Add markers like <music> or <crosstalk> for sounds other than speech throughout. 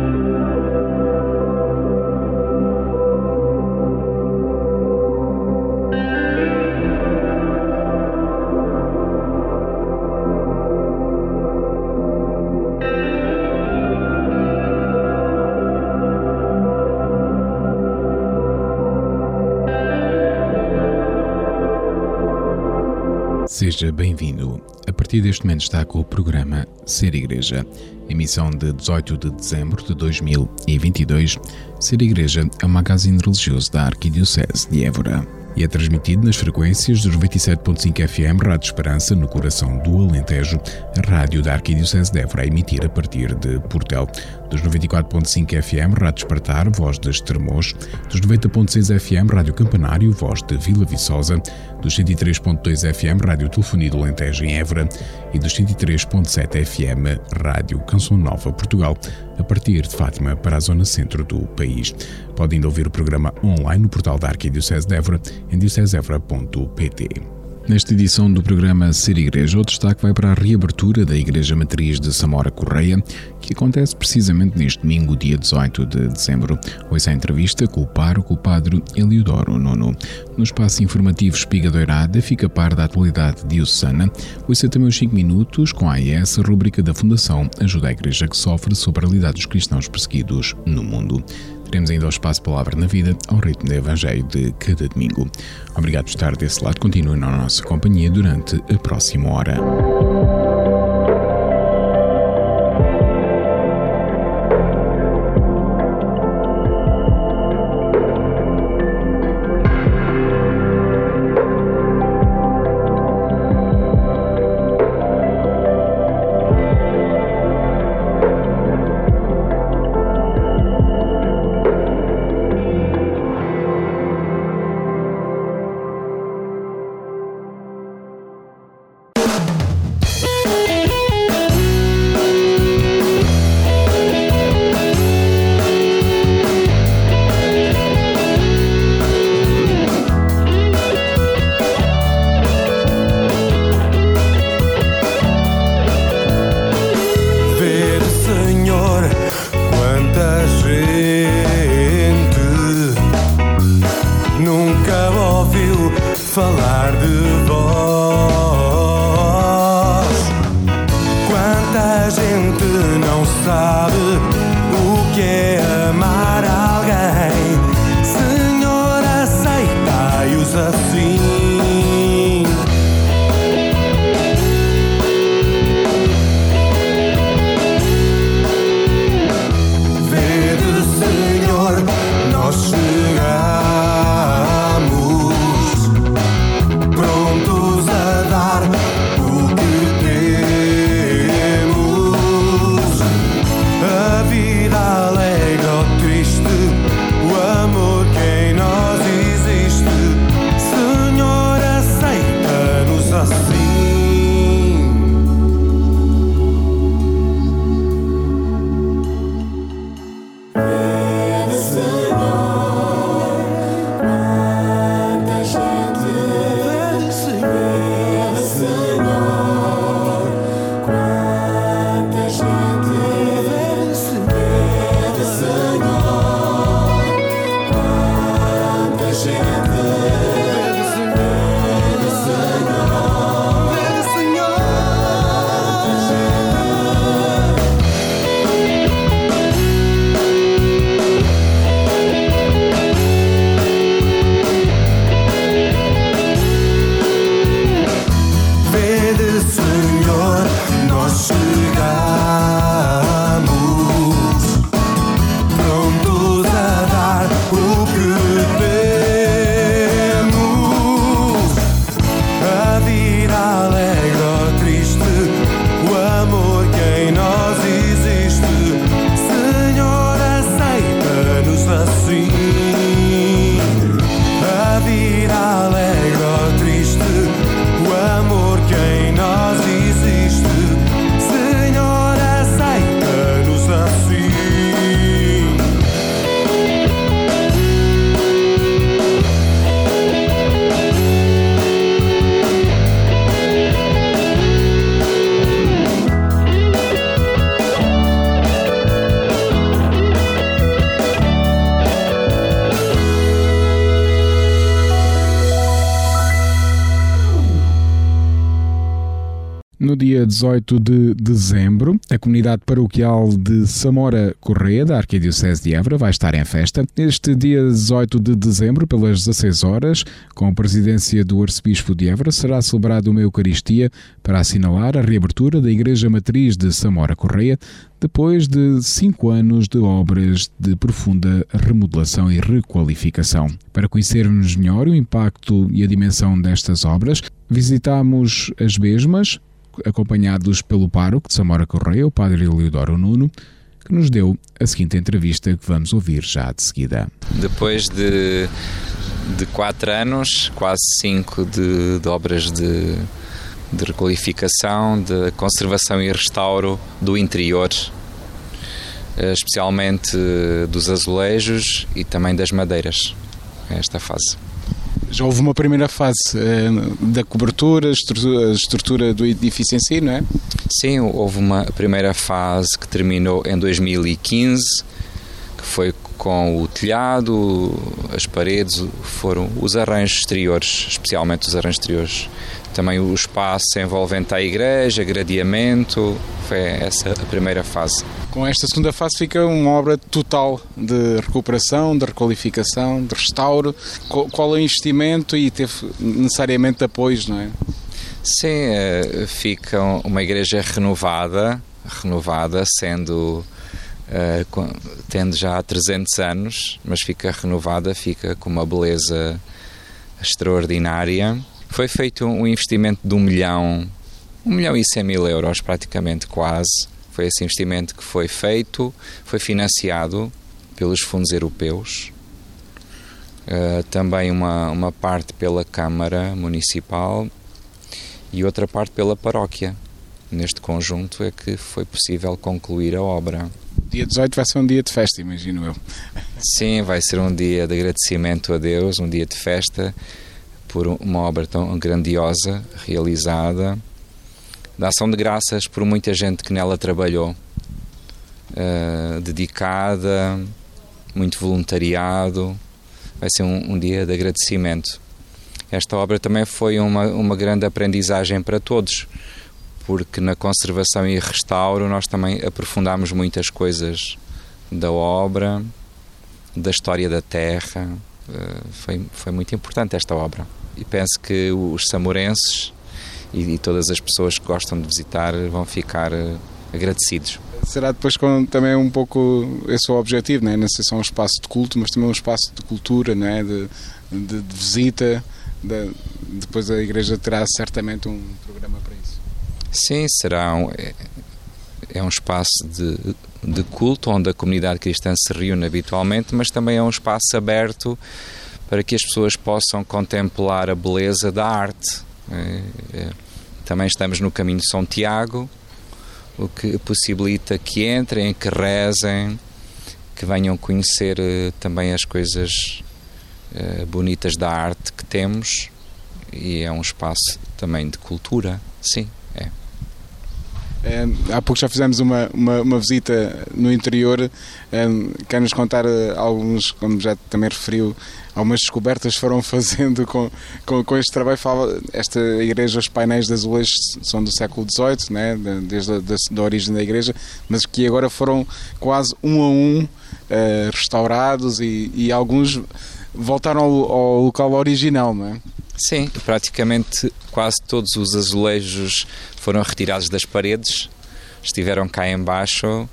thank you Seja bem-vindo. A partir deste momento está com o programa Ser Igreja, emissão de 18 de dezembro de 2022. Ser Igreja é um magazine religioso da Arquidiocese de Évora e é transmitido nas frequências dos 97.5 FM Rádio Esperança, no coração do Alentejo, a rádio da Arquidiocese de Évora a emitir a partir de Portel, dos 94.5 FM Rádio Espartar, voz de Estremoz, dos 90.6 FM Rádio Campanário, voz de Vila Viçosa, dos 103.2 FM Rádio Telefonia do Alentejo em Évora e dos 103.7 FM Rádio Canção Nova Portugal, a partir de Fátima para a zona centro do país. Pode ainda ouvir o programa online no portal da Arquidiocese de Évora em diocesevra.pt. Nesta edição do programa Ser Igreja, o destaque vai para a reabertura da Igreja Matriz de Samora Correia, que acontece precisamente neste domingo, dia 18 de dezembro. Ouça a entrevista com o pároco, o padre Eliodoro Nono. No espaço informativo Espiga Doirada, fica a par da atualidade diocesana. Ouça também os 5 minutos com a AES, a rubrica da Fundação Ajuda a Igreja que Sofre sobre a realidade dos cristãos perseguidos no mundo. Teremos ainda o espaço Palavra na Vida ao ritmo do Evangelho de cada domingo. Obrigado por estar desse lado. Continue na nossa companhia durante a próxima hora. 18 de dezembro, a comunidade paroquial de Samora Correia, da Arquidiocese de Évora, vai estar em festa. Este dia 18 de dezembro, pelas 16 horas, com a presidência do Arcebispo de Évora, será celebrada uma Eucaristia para assinalar a reabertura da Igreja Matriz de Samora Correia, depois de cinco anos de obras de profunda remodelação e requalificação. Para conhecermos melhor o impacto e a dimensão destas obras, visitamos as mesmas, acompanhados pelo pároco de Samora Correia, o padre Eleodoro Nuno, que nos deu a seguinte entrevista que vamos ouvir já de seguida. Depois de, de quatro anos, quase cinco de, de obras de, de requalificação, de conservação e restauro do interior, eh, especialmente dos azulejos e também das madeiras, esta fase. Já houve uma primeira fase uh, da cobertura, a estrutura, a estrutura, do edifício em si, não é? Sim, houve uma primeira fase que terminou em 2015, que foi com o telhado, as paredes, foram os arranjos exteriores, especialmente os arranjos exteriores. Também o espaço envolvente à igreja, gradeamento, foi essa a primeira fase. Com esta segunda fase fica uma obra total de recuperação, de requalificação, de restauro. Qual é o investimento e teve necessariamente apoios, não é? Sim, eh, fica uma igreja renovada, renovada, sendo uh, tendo já 300 anos, mas fica renovada, fica com uma beleza extraordinária. Foi feito um investimento de um milhão, um milhão e cem mil euros praticamente quase. Foi esse investimento que foi feito, foi financiado pelos fundos europeus. Uh, também uma, uma parte pela Câmara Municipal e outra parte pela paróquia. Neste conjunto é que foi possível concluir a obra. Dia 18 vai ser um dia de festa, imagino eu. Sim, vai ser um dia de agradecimento a Deus, um dia de festa por uma obra tão grandiosa realizada, da ação de graças por muita gente que nela trabalhou, uh, dedicada, muito voluntariado. Vai ser um, um dia de agradecimento. Esta obra também foi uma, uma grande aprendizagem para todos, porque na conservação e restauro nós também aprofundamos muitas coisas da obra, da história da terra. Eh, foi, foi muito importante esta obra. E penso que os samorenses e, e todas as pessoas que gostam de visitar vão ficar eh, agradecidos. Será depois com, também um pouco esse é o objetivo, não é? não sei se é um espaço de culto, mas também um espaço de cultura, não é? de, de, de visita. De, depois a Igreja terá certamente um programa para isso. Sim, será um, é, é um espaço de, de culto onde a comunidade cristã se reúne habitualmente, mas também é um espaço aberto para que as pessoas possam contemplar a beleza da arte. É, é, também estamos no caminho de São Tiago, o que possibilita que entrem, que rezem, que venham conhecer eh, também as coisas eh, bonitas da arte que temos e é um espaço também de cultura, sim. É, há pouco já fizemos uma, uma, uma visita no interior. É, quer nos contar eh, alguns, como já também referiu, algumas descobertas foram <laughs> fazendo com, com, com, este trabalho. Fala, esta igreja, os painéis de azulejos são do século XVIII, né, desde a da, da origem da igreja, mas que agora foram quase um a um uh, restaurados e, e, alguns voltaram ao, ao local original, não é? Sim, praticamente quase todos os azulejos foram retirados das paredes, estiveram cá embaixo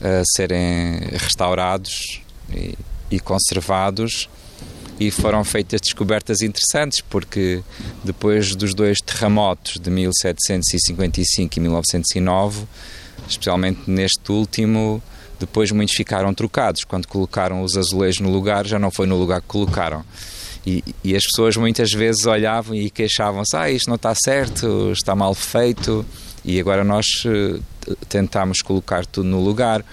a serem restaurados e, e conservados e foram feitas descobertas interessantes porque depois dos dois terremotos de 1755 e 1909, especialmente neste último, depois muitos ficaram trocados. Quando colocaram os azulejos no lugar, já não foi no lugar que colocaram. E, e as pessoas muitas vezes olhavam e queixavam-se: ah, isto não está certo, está mal feito. E agora nós uh, tentámos colocar tudo no lugar.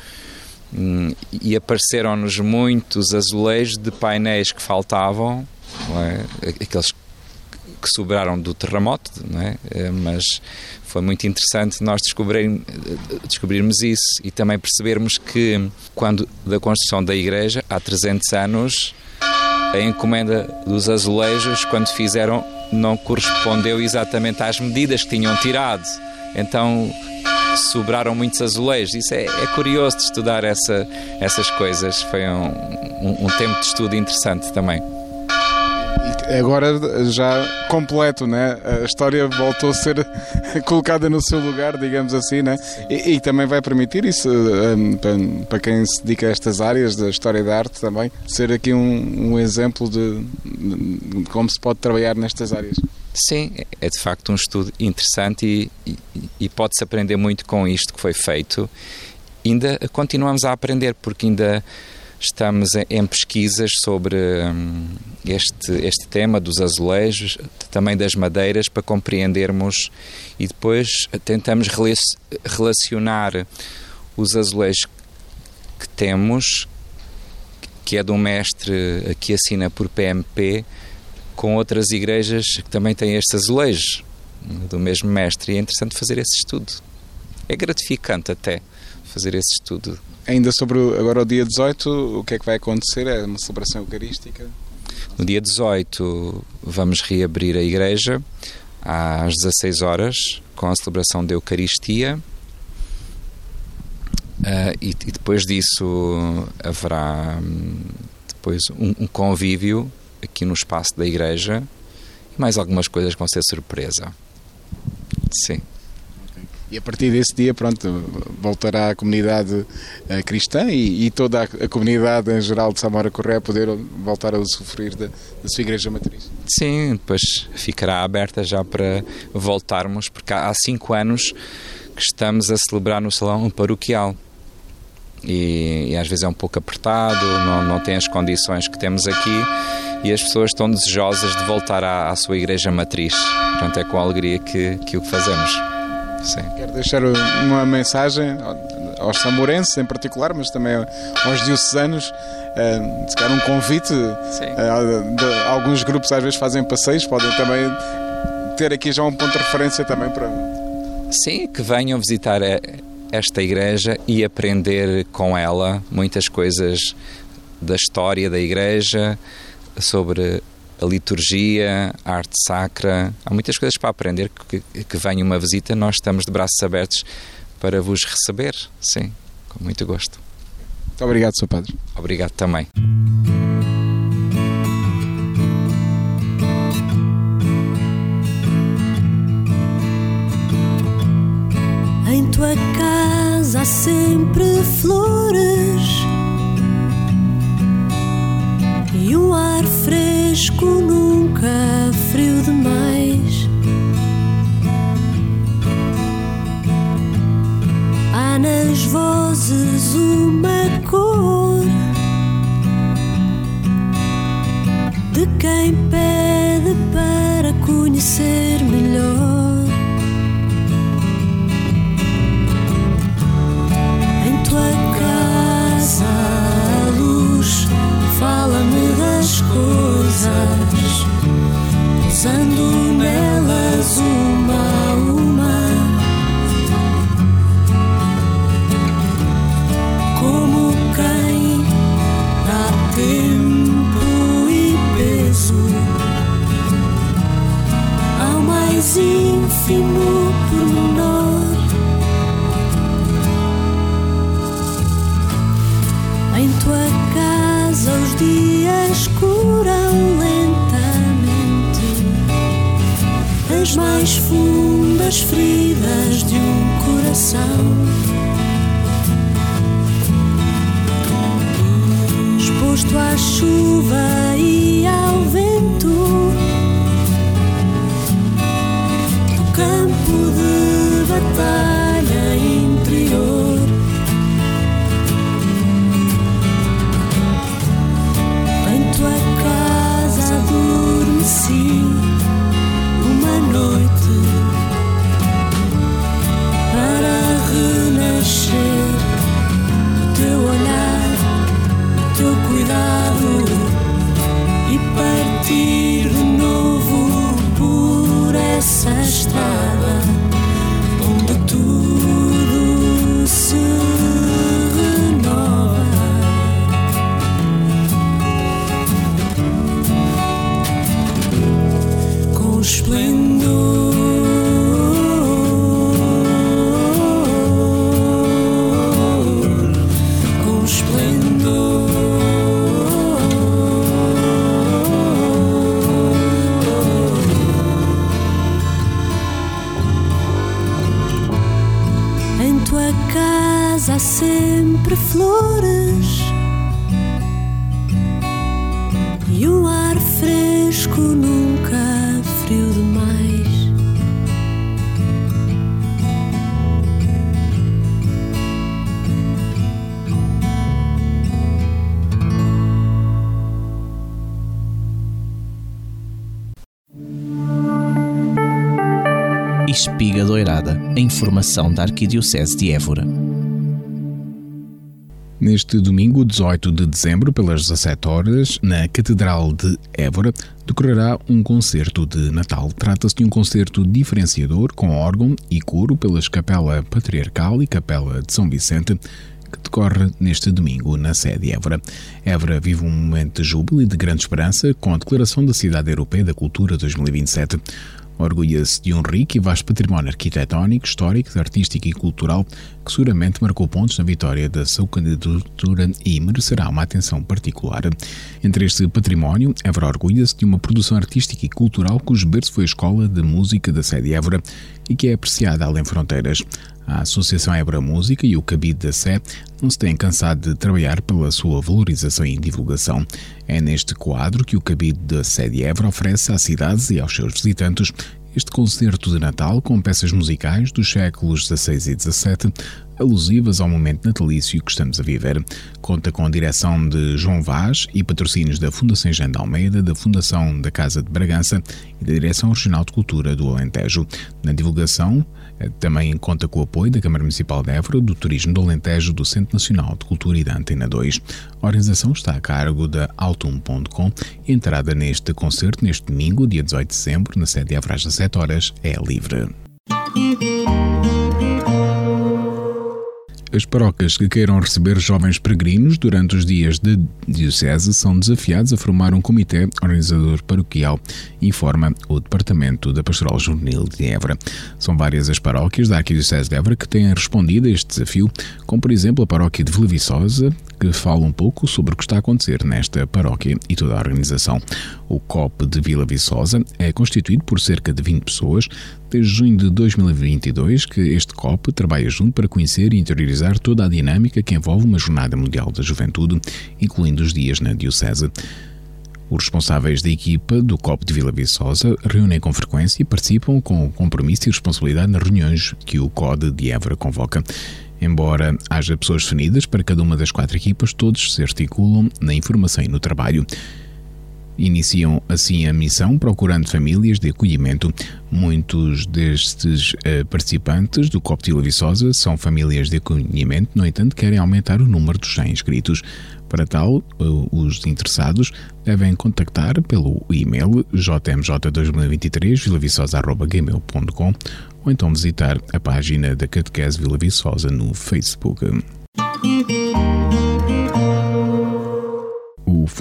Hum, e apareceram-nos muitos azulejos de painéis que faltavam, é? aqueles que sobraram do terremoto, é? Eh, mas foi muito interessante nós descobrir, descobrirmos isso e também percebermos que quando da construção da igreja há 300 anos a encomenda dos azulejos, quando fizeram, não correspondeu exatamente às medidas que tinham tirado. então sobraram muitos azulejos. Isso é, é curioso de estudar essa, essas coisas. Foi um, um, um tempo de estudo interessante também agora já completo, né? A história voltou a ser <laughs> colocada no seu lugar, digamos assim, né? E, e também vai permitir isso um, para, para, quem se dedica a estas áreas da história da arte também, ser aqui um, um exemplo de, de, como se pode trabalhar nestas áreas. Sim, é de facto um estudo interessante e, e, e pode-se aprender muito com isto que foi feito. Ainda continuamos a aprender porque ainda Estamos em pesquisas sobre hum, este, este tema dos azulejos, também das madeiras, para compreendermos e depois tentamos relacionar os azulejos que temos, que é de um mestre que assina por PMP, com outras igrejas que também têm estes azulejos do mesmo mestre. E é interessante fazer esse estudo. É gratificante até fazer esse estudo Ainda sobre agora o dia 18, o que é que vai acontecer? É uma celebração eucarística? No dia 18 vamos reabrir a igreja às 16 horas com a celebração da Eucaristia. Uh, e, e, depois disso haverá hum, depois um, um, convívio aqui no espaço da igreja e mais algumas coisas que vão ser surpresa. Sim. E a partir desse dia, pronto, voltará a comunidade uh, cristã e, e, toda a, comunidade em geral de Samora Correia poder voltar a usufruir da, da, sua igreja matriz. Sim, depois ficará aberta já para voltarmos, porque há, há cinco anos que estamos a celebrar no salão paroquial. E, e, às vezes é um pouco apertado, não, não tem as condições que temos aqui e as pessoas estão desejosas de voltar à, à sua igreja matriz. Portanto, é com alegria que, que o fazemos. Sim. Quero deixar uma mensagem aos samorenses em particular, mas também aos diocesanos, uh, se calhar um convite. Uh, de, alguns grupos às vezes fazem passeios, podem também ter aqui já um ponto de referência também para. Sim, que venham visitar esta igreja e aprender com ela muitas coisas da história da igreja, sobre a liturgia, a arte sacra. Há muitas coisas para aprender que, que venha uma visita. Nós estamos de braços abertos para vos receber. Sim, com muito gosto. Muito obrigado, Sr. Padre. Obrigado também. Em tua casa há sempre flores e um ar fresco, nunca frio demais. Há nas vozes uma cor de quem pede para conhecer melhor. fala-me ínfimo pormenor. Em tua casa os dias curam lentamente as mais fundas feridas de um coração. Exposto à chuva e ao vento, Espiga Doirada, a informação da Arquidiocese de Évora. Neste domingo, 18 de dezembro, pelas 17 horas, na Catedral de Évora, decorrerá um concerto de Natal. Trata-se de um concerto diferenciador com órgão e coro pelas Capela Patriarcal e Capela de São Vicente, que decorre neste domingo na sede Évora. Évora vive um momento de júbilo e de grande esperança com a declaração da Cidade Europeia da Cultura 2027 orgulha-se de um rico e vasto património arquitetónico, histórico, artístico e cultural que seguramente marcou pontos na vitória da sua candidatura e merecerá uma atenção particular. Entre este património, Évora orgulha-se de uma produção artística e cultural cujo berço foi a Escola de Música da sede Évora e que é apreciada além fronteiras. A Associação Évora Música e o Cabide da Sé não se têm cansado de trabalhar pela sua valorização e divulgação. É neste quadro que o Cabide da Sé de Évora oferece às cidades e aos seus visitantes este concerto de Natal com peças musicais dos séculos XVI e XVII, alusivas ao momento natalício que estamos a viver. Conta com a direção de João Vaz e patrocínios da Fundação Jean de Almeida, da Fundação da Casa de Bragança e da Direção Regional de Cultura do Alentejo. Na divulgação, também conta com o apoio da Câmara Municipal de Évora, do Turismo do Alentejo, do Centro Nacional de Cultura e da Antena 2. A organização está a cargo da Altum.com entrada neste concerto, neste domingo, dia 18 de dezembro, na sede de Évora às 17 horas, é livre. As paróquias que queiram receber jovens peregrinos durante os dias de Diocese são desafiados a formar um comitê organizador paroquial, informa o Departamento da Pastoral Juvenil de Évora. São várias as paróquias da Arquidiocese de Évora que têm respondido a este desafio, como por exemplo a paróquia de Vila Viçosa, que fala um pouco sobre o que está a acontecer nesta paróquia e toda a organização. O COP de Vila Viçosa é constituído por cerca de 20 pessoas. Desde junho de 2022 que este COP trabalha junto para conhecer e interiorizar toda a dinâmica que envolve uma Jornada Mundial da Juventude, incluindo os dias na Diocese. Os responsáveis da equipa do COP de Vila Viçosa reúnem com frequência e participam com compromisso e responsabilidade nas reuniões que o CODE de Évora convoca. Embora haja pessoas definidas para cada uma das quatro equipas, todos se articulam na informação e no trabalho. Iniciam assim a missão procurando famílias de acolhimento. Muitos destes uh, participantes do COP de Vila Viçosa são famílias de acolhimento, no entanto, querem aumentar o número dos 100 inscritos. Para tal, uh, os interessados devem contactar pelo e-mail jmj2023vilaviçosa.gmail.com ou então visitar a página da Catequese Vila Viçosa no Facebook.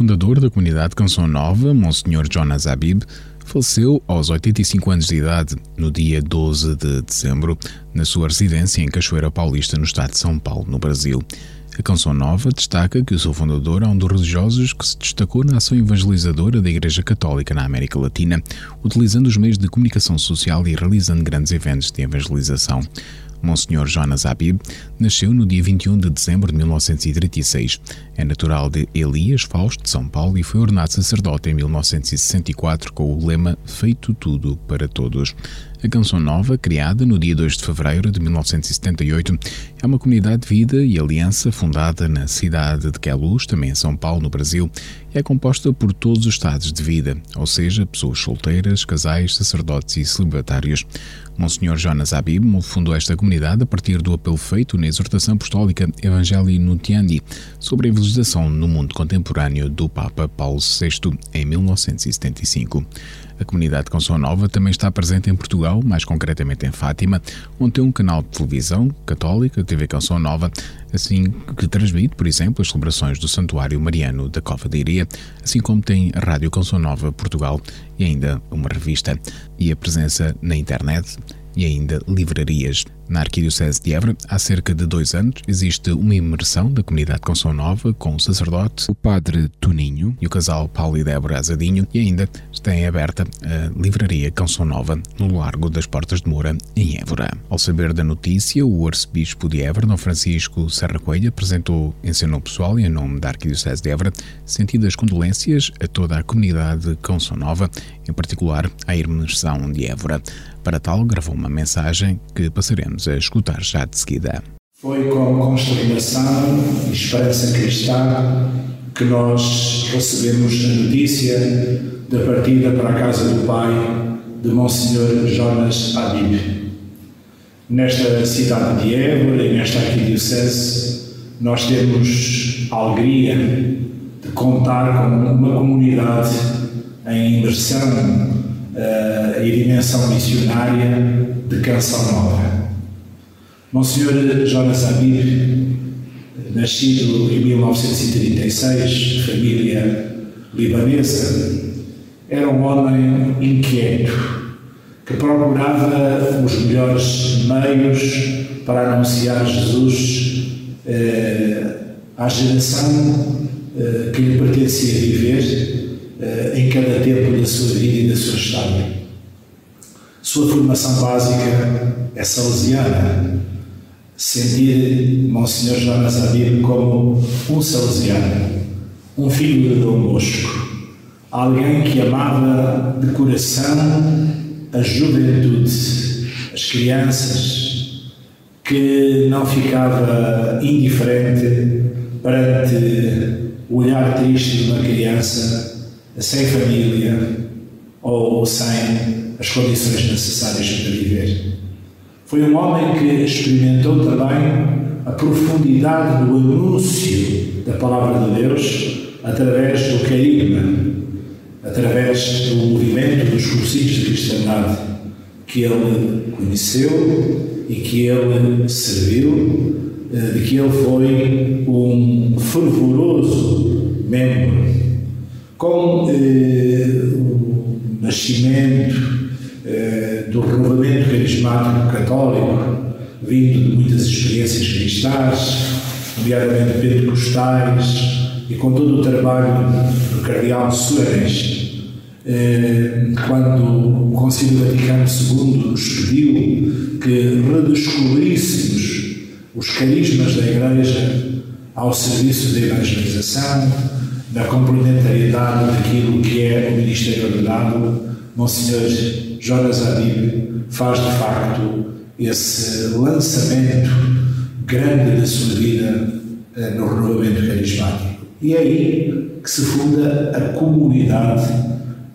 Fundador da comunidade Canção Nova, Monsenhor Jonas Habib, faleceu aos 85 anos de idade no dia 12 de dezembro, na sua residência em Cachoeira Paulista, no estado de São Paulo, no Brasil. A Canção Nova destaca que o seu fundador é um dos religiosos que se destacou na ação evangelizadora da Igreja Católica na América Latina, utilizando os meios de comunicação social e realizando grandes eventos de evangelização. Monsenhor Jonas Habib nasceu no dia 21 de dezembro de 1936. É natural de Elias Fausto, de São Paulo, e foi ordenado sacerdote em 1964 com o lema Feito Tudo para Todos. A Canção Nova, criada no dia 2 de fevereiro de 1978, é uma comunidade de vida e aliança fundada na cidade de Queluz, também em São Paulo, no Brasil, e é composta por todos os estados de vida, ou seja, pessoas solteiras, casais, sacerdotes e celibatários. Monsenhor Jonas Habib fundou esta comunidade a partir do apelo feito na exortação apostólica Evangelii Nuntiandi sobre a evangelização no mundo contemporâneo do Papa Paulo VI em 1975. A comunidade Canção Nova também está presente em Portugal, mais concretamente em Fátima, onde tem um canal de televisão católica, TV Canção Nova, assim que transmite, por exemplo, as celebrações do Santuário Mariano da Cova de Iria, assim como tem a Rádio Canção Nova Portugal e ainda uma revista e a presença na internet e ainda livrarias Na Arquidiocese de Évora, há cerca de dois anos, existe uma imersão da comunidade Canção Nova com o sacerdote, o padre Toninho e o casal Paulo e Débora Azadinho e ainda está em aberta a livraria Canção Nova no Largo das Portas de Moura, em Évora. Ao saber da notícia, o arcebispo de Évora, Dom Francisco Serra Coelho, apresentou em seu nome pessoal e em nome da Arquidiocese de Évora sentidas condolências a toda a comunidade Canção Nova, em particular à imersão de Évora. Para tal, gravou uma mensagem que passaremos a escutar já de seguida. Foi com consternação e esperança cristã que nós recebemos a notícia da partida para a casa do Pai de Monsenhor Jonas Habib. Nesta cidade de Évora e nesta arquidiocese, nós temos a alegria de contar com uma comunidade em imersão uh, e dimensão missionária de Canção Nova. Monsenhor Jonas Amir, nascido em 1936, família libanesa, era um homem inquieto que procurava os melhores meios para anunciar Jesus eh, à geração eh, que lhe pertencia viver uh, em cada tempo da sua vida e da sua história. Sua formação básica é salesiana. Sentir Monsenhor Jonas Abib como um salesiano, um filho de Dom Bosco, alguém que amava de coração a juventude, as crianças, que não ficava indiferente perante o olhar triste de uma criança sem família ou sem as condições necessárias para viver. Foi um homem que experimentou também a profundidade do anúncio da palavra de Deus através do carisma, através do movimento dos cursinhos de cristandade que ele conheceu e que ele serviu, eh, de que ele foi um fervoroso membro. Com eh, o nascimento do renovamento carismático católico, vindo de muitas experiências cristãs, nomeadamente pentecostais, e com todo o trabalho do Cardeal Soares, eh, quando o Concílio Vaticano II nos pediu que redescobríssemos os carismas da Igreja ao serviço da evangelização, da complementariedade daquilo que é o Ministério Ordenado, Monsenhor Jonas Adib faz de facto esse lançamento grande da sua vida eh, no renovamento carismático. E é aí que se funda a comunidade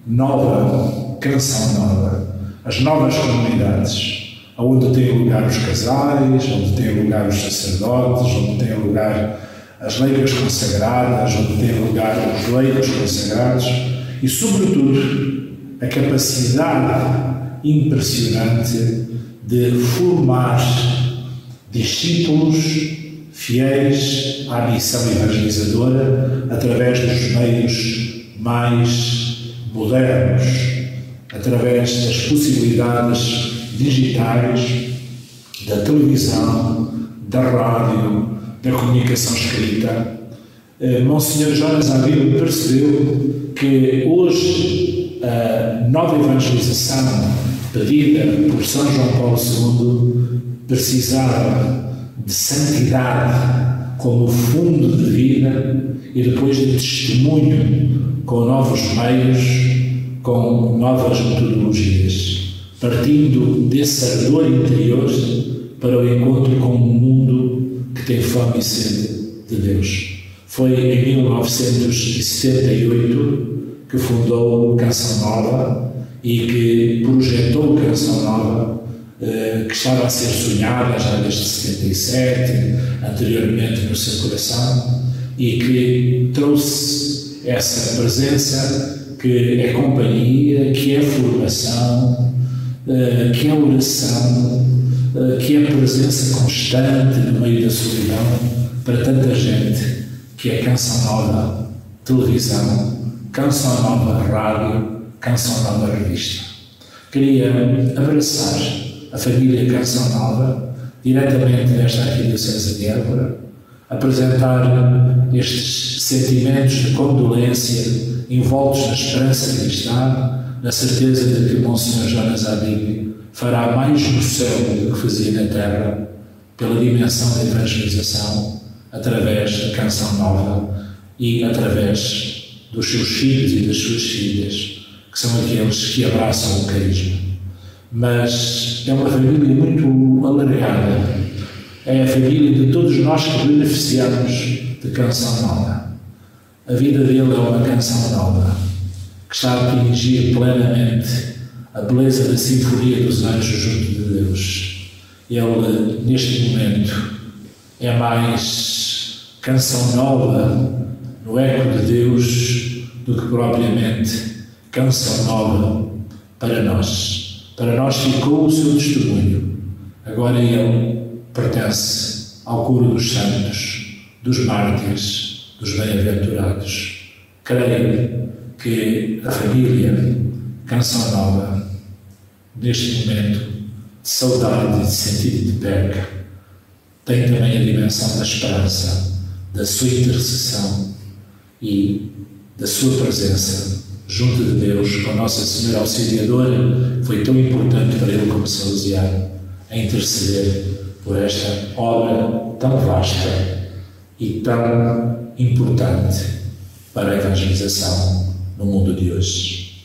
nova, canção nova, as novas comunidades, onde têm lugar os casais, onde têm lugar os sacerdotes, onde têm lugar as leigas consagradas, onde tem lugar os leigos consagrados e, sobretudo, a capacidade impressionante de formar discípulos fiéis à missão evangelizadora através dos meios mais modernos, através das possibilidades digitais, da televisão, da rádio, da comunicação escrita, eh, Monsenhor Jonas Avila percebeu que hoje a nova evangelização pedida por São João Paulo II precisava de santidade como fundo de vida e depois de testemunho com novos meios, com novas metodologias, partindo desse ardor interior para o encontro com o mundo que tem fome e sede de Deus. Foi em 1978 que fundou Canção Nova e que projetou Canção Nova, eh, que estava a ser sonhada já desde 77, anteriormente no seu coração, e que trouxe essa presença que é companhia, que é formação, eh, que é oração, eh, que é presença constante no meio da solidão para tanta gente, que é Canção Nova televisão, Canção Nova rádio, Canção Nova revista. Queria abraçar a família Canção Nova, diretamente desta Arquidiocese de Évora, apresentar estes sentimentos de condolência envoltos na esperança cristã, na certeza de que o Monsenhor Jonas Abib fará mais no céu do que fazia na terra, pela dimensão da evangelização, através da canção nova e através dos seus filhos e das suas filhas, que são aqueles que abraçam o carisma. Mas é uma família muito alargada. É a família de todos nós que beneficiamos de canção nova. A vida dele é uma canção nova, que está a atingir plenamente a beleza da sinfonia dos anjos junto de Deus. Ele, neste momento, é mais canção nova no eco de Deus do que propriamente canção nova para nós. Para nós ficou o seu testemunho. Agora ele pertence ao coro dos santos, dos mártires, dos bem-aventurados. Creio que a família Canção Nova, neste momento de saudade e de sentido de perca, tem também a dimensão da esperança, da sua intercessão e da sua presença junto de Deus, com Nossa Senhora Auxiliadora, foi tão importante para ele como salesiano, a interceder por esta obra tão vasta e tão importante para a evangelização no mundo de hoje.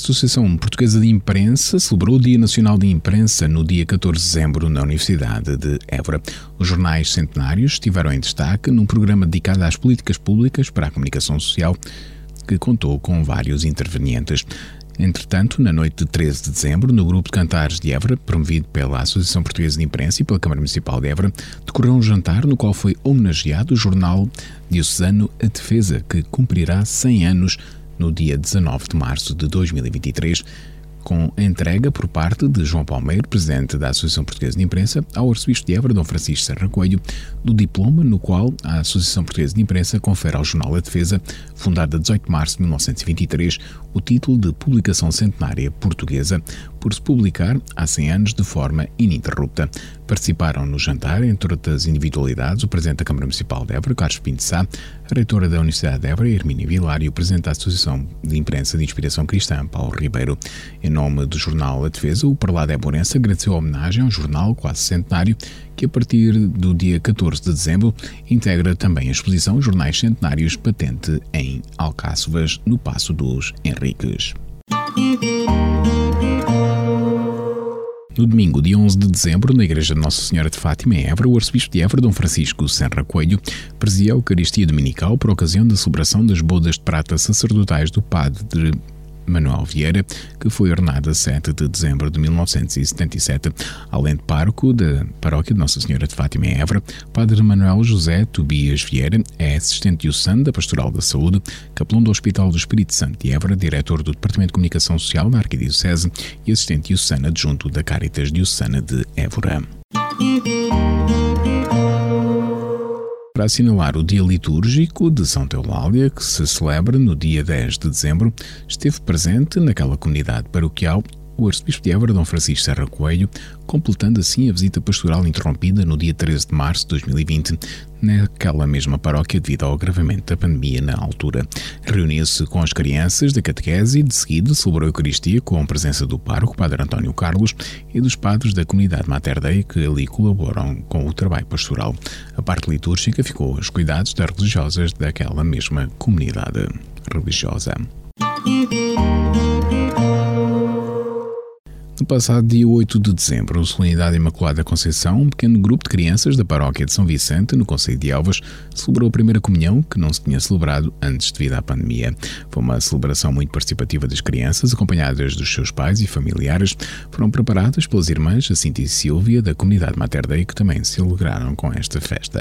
Associação Portuguesa de Imprensa celebrou o Dia Nacional de Imprensa no dia 14 de dezembro na Universidade de Évora. Os jornais centenários estiveram em destaque num programa dedicado às políticas públicas para a comunicação social que contou com vários intervenientes. Entretanto, na noite de 13 de dezembro, no grupo de cantares de Évora, promovido pela Associação Portuguesa de Imprensa e pela Câmara Municipal de Évora, decorreu um jantar no qual foi homenageado o jornal diocesano A Defesa, que cumprirá 100 anos no dia 19 de março de 2023, com entrega por parte de João Palmeiro, presidente da Associação Portuguesa de Imprensa, ao arcebispo de Évora, Dom Francisco Serra Coelho, do diploma no qual a Associação Portuguesa de Imprensa confere ao jornal A Defesa, fundada a 18 de março de 1923, o título de Publicação Centenária Portuguesa, por se publicar há 100 anos de forma ininterrupta. Participaram no jantar, entre outras individualidades, o Presidente da Câmara Municipal de Évora, Carlos Pinto Sá, Reitora da Universidade de Évora, Hermínia Vilar, e o Presidente da Associação de Imprensa de Inspiração Cristã, Paulo Ribeiro. Em nome do jornal A Defesa, o Parlado Eborense agradeceu a homenagem ao jornal quase centenário, que a partir do dia 14 de dezembro integra também a exposição Jornais Centenários patente em Alcáçovas, no Passo dos Henriques. No domingo, dia 11 de dezembro, na Igreja de Nossa Senhora de Fátima, em Évora, o arcebispo de Évora, Dom Francisco Serra Coelho, presidia a Eucaristia Dominical por ocasião da celebração das bodas de prata sacerdotais do padre Manuel Vieira, que foi ordenado a 7 de dezembro de 1977, além de pároco da Paróquia de Nossa Senhora de Fátima em Évora, Padre Manuel José Tobias Vieira é assistente diocesano da Pastoral da Saúde, capelão do Hospital do Espírito Santo de Évora, diretor do Departamento de Comunicação Social da Arquidiocese e assistente diocesano adjunto da Caritas Diocesana de Évora para assinalar o dia litúrgico de São Teulália, que se celebra no dia 10 de dezembro, esteve presente naquela comunidade paroquial o arcebispo de Évora, Dom Francisco Serra Coelho, completando assim a visita pastoral interrompida no dia 13 de março de 2020, naquela mesma paróquia devido ao agravamento da pandemia na altura. Reuniu-se com as crianças da catequese e, de seguida, celebrou a Eucaristia com a presença do pároco, Padre António Carlos, e dos padres da comunidade Mater Dei que ali colaboram com o trabalho pastoral. A parte litúrgica ficou aos cuidados das religiosas daquela mesma comunidade religiosa. No passado dia 8 de dezembro, a Solenidade Imaculada Conceição, um pequeno grupo de crianças da paróquia de São Vicente, no Conselho de Elvas, celebrou a primeira comunhão que não se tinha celebrado antes devido à pandemia. Foi uma celebração muito participativa das crianças, acompanhadas dos seus pais e familiares. Foram preparadas pelas irmãs Jacinta e Silvia, da comunidade Mater Dei, que também se alegraram com esta festa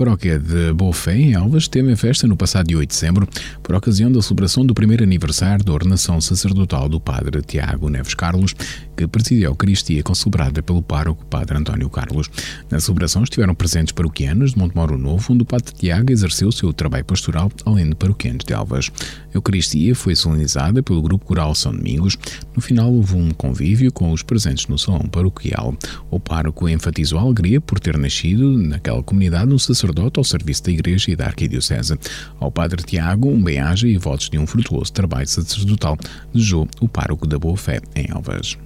paróquia de Boa Fé, em Elvas, teve festa no passado dia 8 de dezembro, por ocasião da celebração do primeiro aniversário da ordenação sacerdotal do padre Tiago Neves Carlos, que presidiu a Eucaristia concelebrada pelo pároco Padre António Carlos. Na celebração estiveram presentes paroquianos de Montemoro Novo, onde o padre Tiago exerceu seu trabalho pastoral, além de paroquianos de Elvas. A Eucaristia foi solenizada pelo Grupo Coral São Domingos. No final houve um convívio com os presentes no salão paroquial. O pároco enfatizou a alegria por ter nascido naquela comunidade um sacerdote ao serviço da Igreja e da Arquidiocese. Ao Padre Tiago, um bem-aja e votos de um frutuoso trabalho sacerdotal, desejou o pároco da Boa Fé em Elvas.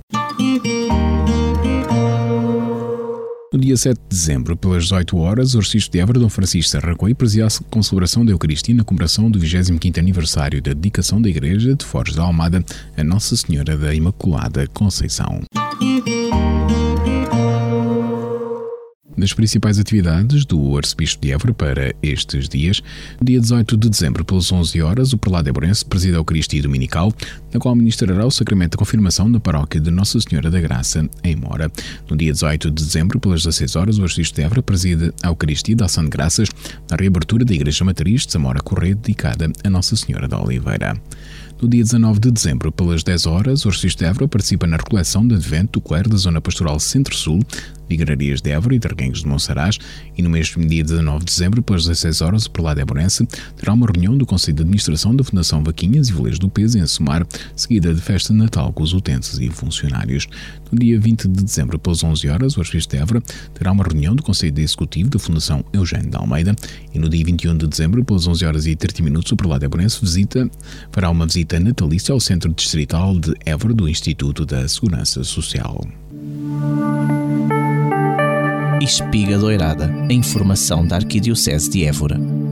No dia 7 de dezembro, pelas 18 horas, o Arcebispo de Évora, Dom Francisco Serracoi, presidiu a concelebração da Eucaristia na comemoração do 25º aniversário da dedicação da Igreja de Forges da Almada a Nossa Senhora da Imaculada Conceição. das principais atividades do Arcebispo de Évora para estes dias. Dia 18 de dezembro, pelas 11 horas, o prelado Ebrense preside a Eucaristia Dominical, na qual ministrará o sacramento da confirmação da paróquia de Nossa Senhora da Graça, em Mora. No dia 18 de dezembro, pelas 16 horas, o Arcebispo de Évora preside a Eucaristia da Ação de Graças na reabertura da Igreja Matriz de Zamora Correia, dedicada a Nossa Senhora da Oliveira. No dia 19 de dezembro, pelas 10 horas, o Arcebispo de Évora participa na recoleção de advento do clero da Zona Pastoral Centro-Sul Vigararias de Évora e Targuenhos de Monsaraz, e no mesmo dia 19 de dezembro, pelas 16 horas, o prelado Éborense terá uma reunião do Conselho de Administração da Fundação Vaquinhas e Veleiros do Peso em Somar, seguida de festa de Natal com os utentes e funcionários. No dia 20 de dezembro, pelas 11 horas, o Arcebispo de Évora terá uma reunião do Conselho Executivo da Fundação Eugênio de Almeida, e no dia 21 de dezembro, pelas 11 horas e 30 minutos, o prelado Éborense visita, fará uma visita natalícia ao Centro Distrital de Évora do Instituto da Segurança Social. Espiga Doirada, a informação da Arquidiocese de Évora.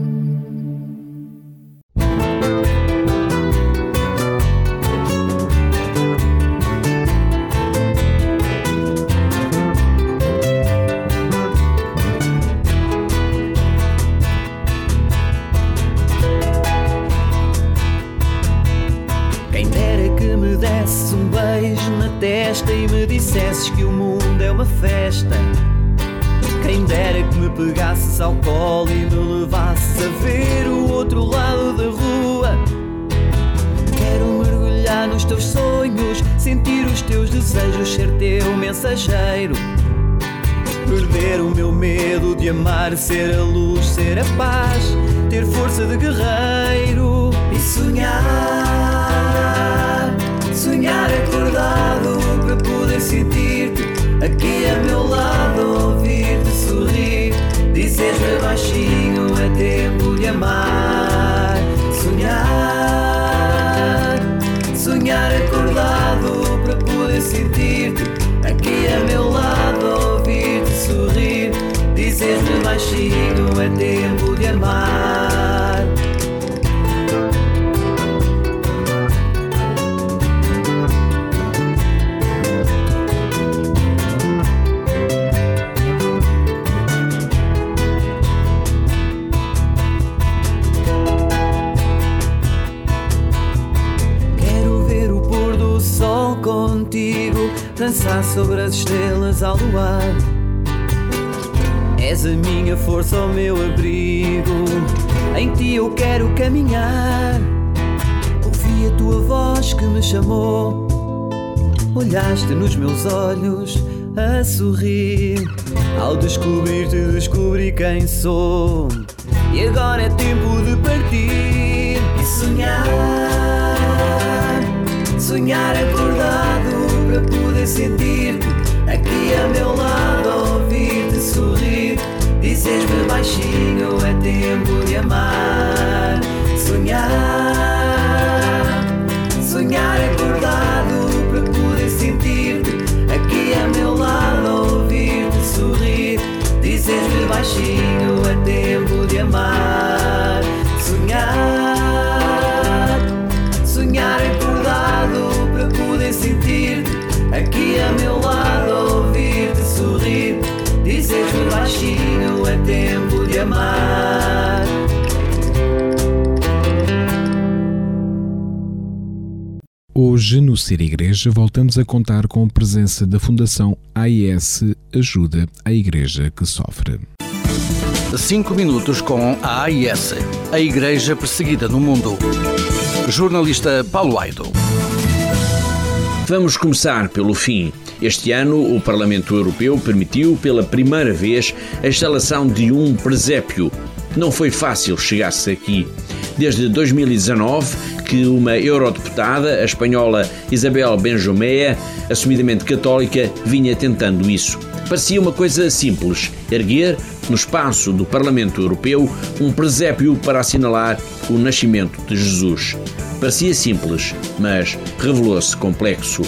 Pegasses ao colo e me levasses a ver o outro lado da rua. Quero mergulhar nos teus sonhos, sentir os teus desejos, ser teu mensageiro. Perder o meu medo de amar, ser a luz, ser a paz, ter força de guerreiro she sobre as estrelas ao luar. És a minha força, o meu abrigo. Em ti eu quero caminhar. Ouvi a tua voz que me chamou. Olhaste nos meus olhos a sorrir. Ao descobrir-te, descobri quem sou. E agora é tempo de partir e sonhar. Sonhar acordado para poder sentir-te aqui a meu lado, ouvir-te sorrir. Dizes-me baixinho, é tempo de amar, sonhar, sonhar acordado Hoje, no Ser Igreja, voltamos a contar com a presença da Fundação AIS Ajuda a Igreja que Sofre. 5 minutos com a AIS, a Igreja Perseguida no Mundo. Jornalista Paulo Aido. Vamos começar pelo fim. Este ano, o Parlamento Europeu permitiu pela primeira vez a instalação de um presépio. Não foi fácil chegar-se aqui. Desde 2019, que uma eurodeputada, a espanhola Isabel Benjumea, assumidamente católica, vinha tentando isso. Parecia uma coisa simples: erguer, no espaço do Parlamento Europeu, um presépio para assinalar o nascimento de Jesus. Parecia simples, mas revelou-se complexo.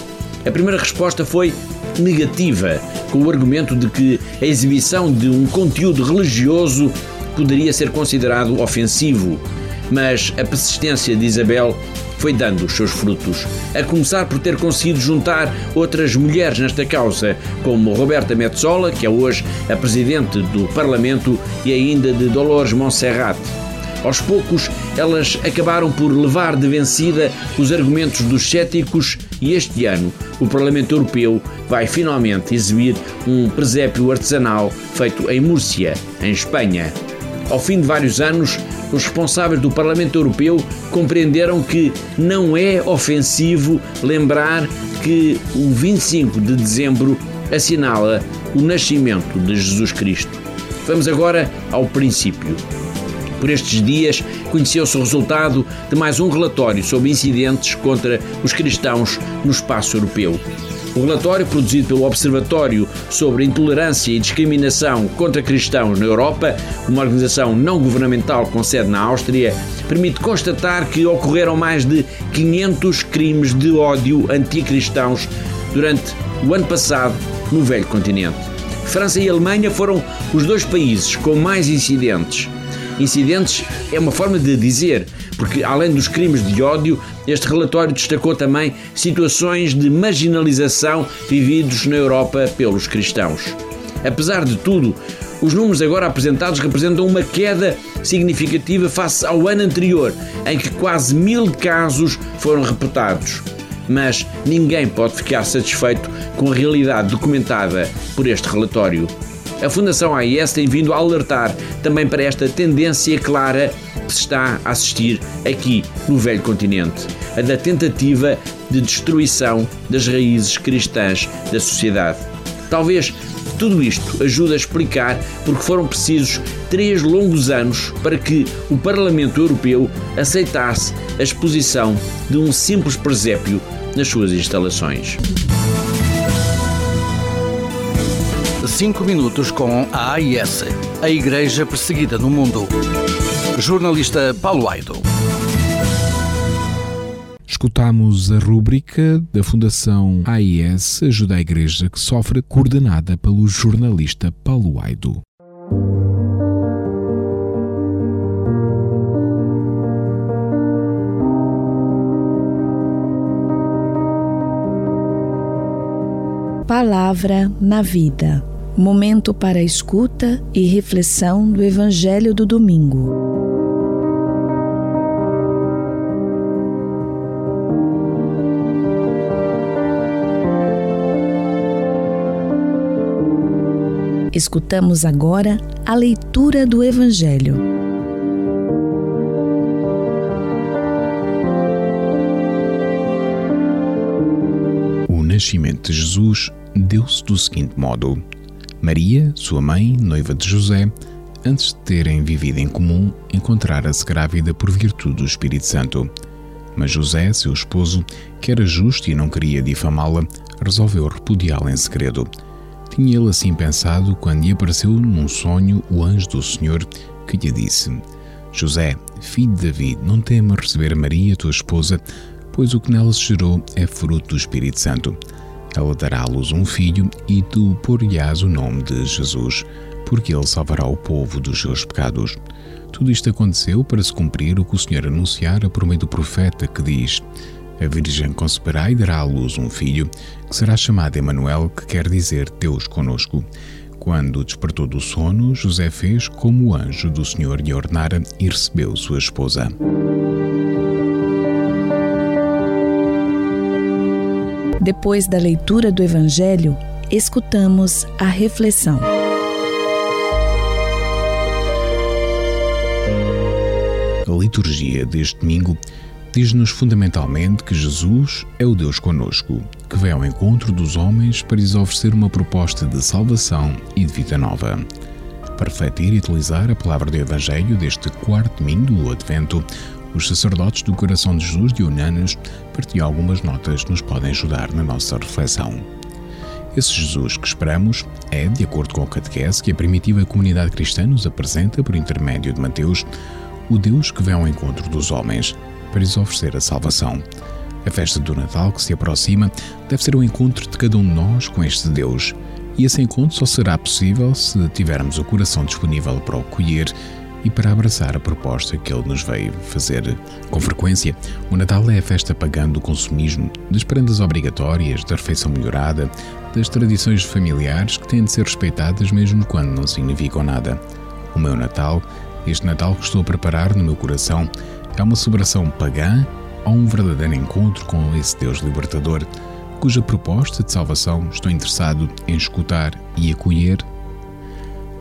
A primeira resposta foi negativa, com o argumento de que a exibição de um conteúdo religioso poderia ser considerado ofensivo. Mas a persistência de Isabel foi dando os seus frutos, a começar por ter conseguido juntar outras mulheres nesta causa, como Roberta Metsola, que é hoje a presidente do Parlamento, e ainda de Dolores Montserrat. Aos poucos, elas acabaram por levar de vencida os argumentos dos céticos e este ano o Parlamento Europeu vai finalmente exibir um presépio artesanal feito em Múrcia, em Espanha. Ao fim de vários anos, os responsáveis do Parlamento Europeu compreenderam que não é ofensivo lembrar que o 25 de dezembro assinala o nascimento de Jesus Cristo. Vamos agora ao princípio. Por estes dias, conheceu-se o resultado de mais um relatório sobre incidentes contra os cristãos no espaço europeu. O relatório, produzido pelo Observatório sobre Intolerância e Discriminação contra Cristãos na Europa, uma organização não governamental com sede na Áustria, permite constatar que ocorreram mais de 500 crimes de ódio anticristãos durante o ano passado no velho continente. França e Alemanha foram os dois países com mais incidentes. Incidentes é uma forma de dizer, porque além dos crimes de ódio, este relatório destacou também situações de marginalização vividos na Europa pelos cristãos. Apesar de tudo, os números agora apresentados representam uma queda significativa face ao ano anterior, em que quase mil casos foram reportados. Mas ninguém pode ficar satisfeito com a realidade documentada por este relatório. A Fundação AIS tem vindo a alertar também para esta tendência clara que se está a assistir aqui no velho continente, a da tentativa de destruição das raízes cristãs da sociedade. Talvez tudo isto ajude a explicar porque foram precisos três longos anos para que o Parlamento Europeu aceitasse a exposição de um simples presépio nas suas instalações. 5 minutos com a AIS, a Igreja Perseguida no Mundo. Jornalista Paulo Aido. Escutamos a rúbrica da Fundação AIS Ajuda a Igreja que sofre, coordenada pelo jornalista Paulo Aido. Palavra na Vida momento para escuta e reflexão do Evangelho do Domingo. Escutamos agora a leitura do Evangelho. O nascimento de Jesus deu-se do seguinte modo. Maria, sua mãe, noiva de José, antes de terem vivido em comum, encontrara-se grávida por virtude do Espírito Santo. Mas José, seu esposo, que era justo e não queria difamá-la, resolveu repudiá-la em segredo. Tinha ele assim pensado quando lhe apareceu num sonho o anjo do Senhor que lhe disse: José, filho de Davi, não temas receber Maria, tua esposa, pois o que nela se gerou é fruto do Espírito Santo. Ela dará à luz um filho e tu por-lhe-ás o nome de Jesus, porque ele salvará o povo dos seus pecados. Tudo isto aconteceu para se cumprir o que o Senhor anunciara por meio do profeta que diz: A Virgem conceberá e dará à luz um filho, que será chamado Emanuel, que quer dizer Deus conosco. Quando despertou do sono, José fez como o anjo do Senhor lhe ordenara e recebeu sua esposa. Depois da leitura do Evangelho, escutamos a reflexão. A liturgia deste domingo diz-nos fundamentalmente que Jesus é o Deus conosco, que vem ao encontro dos homens para lhes oferecer uma proposta de salvação e de vida nova. Para refletir e utilizar a palavra do Evangelho deste quarto domingo do Advento, os sacerdotes do Coração de Jesus de Unanos partilham algumas notas que nos podem ajudar na nossa reflexão. Esse Jesus que esperamos é, de acordo com o catequese que a primitiva comunidade cristã nos apresenta por intermédio de Mateus, o Deus que vem ao encontro dos homens para lhes oferecer a salvação. A festa do Natal que se aproxima deve ser o encontro de cada um de nós com este Deus. E esse encontro só será possível se tivermos o coração disponível para o colher e para abraçar a proposta que ele nos veio fazer. Com frequência, o Natal é a festa pagã do consumismo, das prendas obrigatórias, da refeição melhorada, das tradições familiares que têm de ser respeitadas mesmo quando não significam nada. O meu Natal, este Natal que estou a preparar no meu coração, é uma celebração pagã ou um verdadeiro encontro com esse Deus libertador, cuja proposta de salvação estou interessado em escutar e acolher?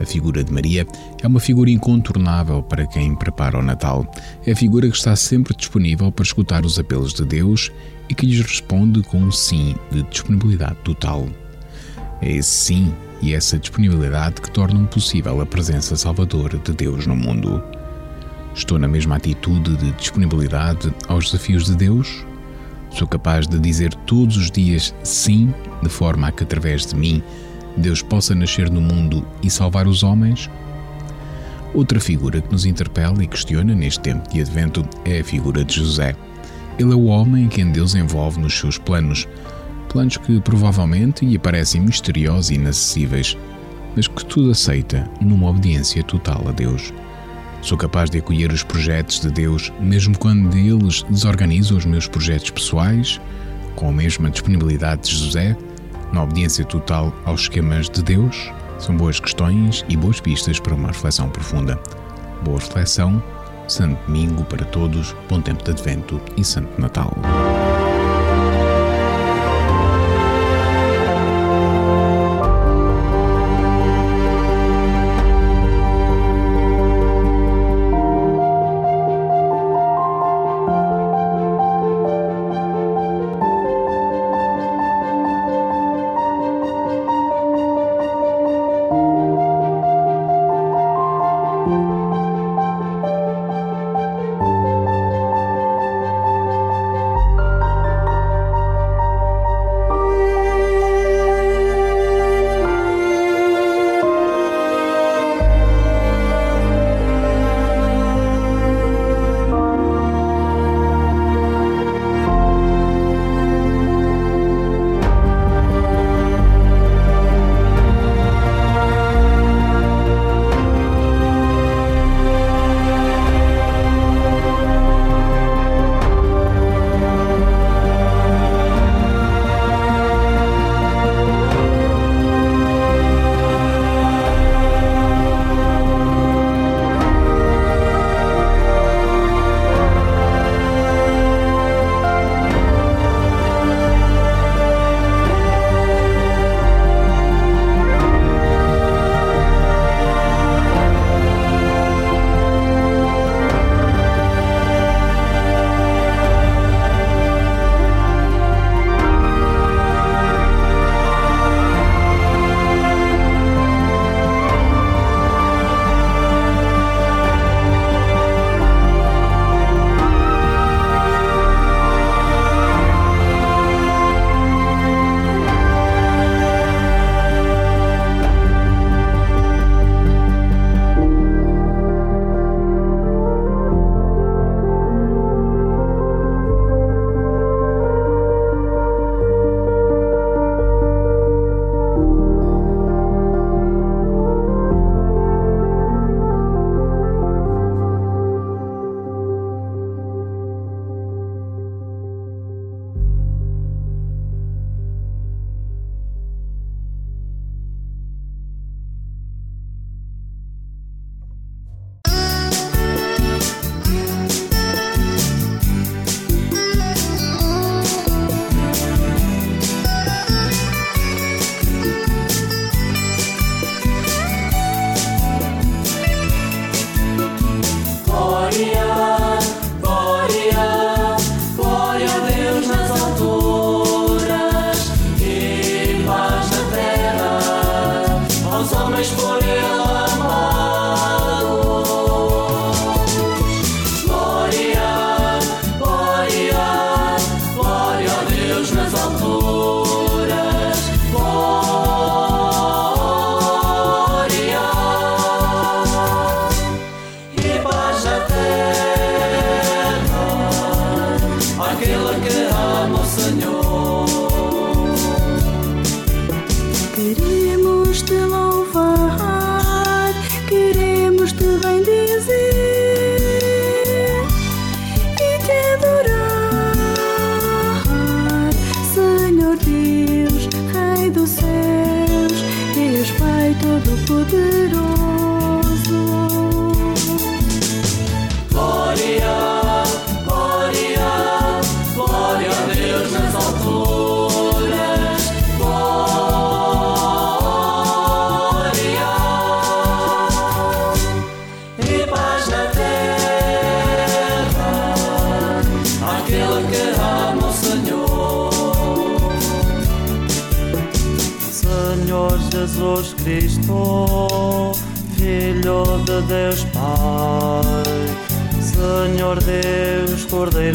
A figura de Maria é uma figura incontornável para quem prepara o Natal. É a figura que está sempre disponível para escutar os apelos de Deus e que lhes responde com um sim de disponibilidade total. É esse sim e essa disponibilidade que tornam possível a presença salvadora de Deus no mundo. Estou na mesma atitude de disponibilidade aos desafios de Deus? Sou capaz de dizer todos os dias sim, de forma a que através de mim Deus possa nascer no mundo e salvar os homens? Outra figura que nos interpela e questiona neste tempo de Advento é a figura de José. Ele é o homem em quem Deus envolve nos seus planos, planos que provavelmente lhe parecem misteriosos e inacessíveis, mas que tudo aceita numa obediência total a Deus. Sou capaz de acolher os projetos de Deus, mesmo quando eles desorganizam os meus projetos pessoais, com a mesma disponibilidade de José, na obediência total aos esquemas de Deus? São boas questões e boas pistas para uma reflexão profunda. Boa reflexão, Santo Domingo para todos, bom tempo de Advento e Santo Natal.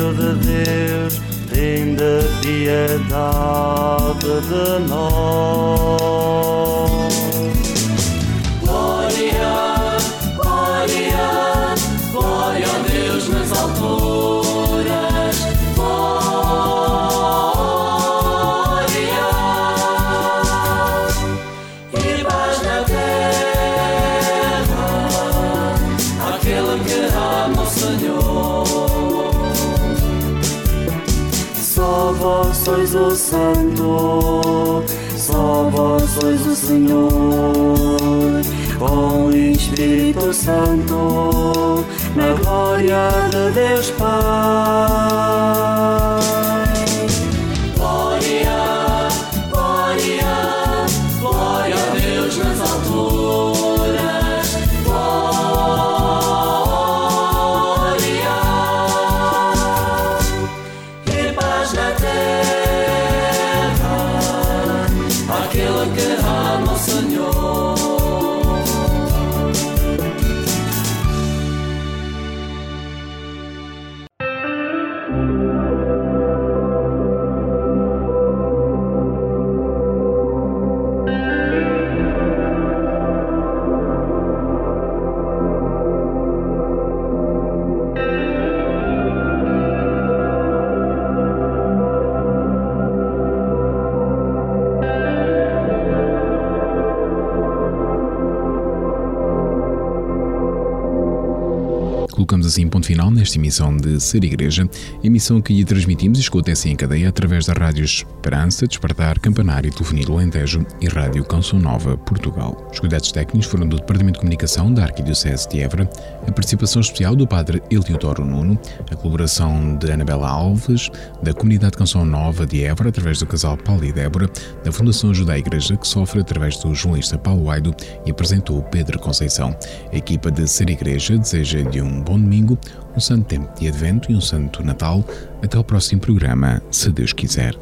De Deus, tende piedade de nós. Sois o Santo, só vós sois o Senhor, com o Espírito Santo, na glória de Deus Pai. Final nesta emissão de Ser Igreja, emissão que lhe transmitimos e escuta-se em cadeia através das rádios Esperança, Despertar, Campanário, Telefonia do Alentejo e Rádio Canção Nova, Portugal. Os cuidados técnicos foram do Departamento de Comunicação da Arquidiocese de Évora, a participação especial do Padre Eliodoro Nuno, a colaboração de Anabela Alves, da Comunidade Canção Nova de Évora, através do casal Paulo e Débora, da Fundação Ajuda à Igreja, que sofre através do jornalista Paulo Aido e apresentou Pedro Conceição. A equipa de Ser Igreja deseja-lhe um bom domingo, um santo tempo de advento e um santo Natal. Até ao próximo programa, se Deus quiser.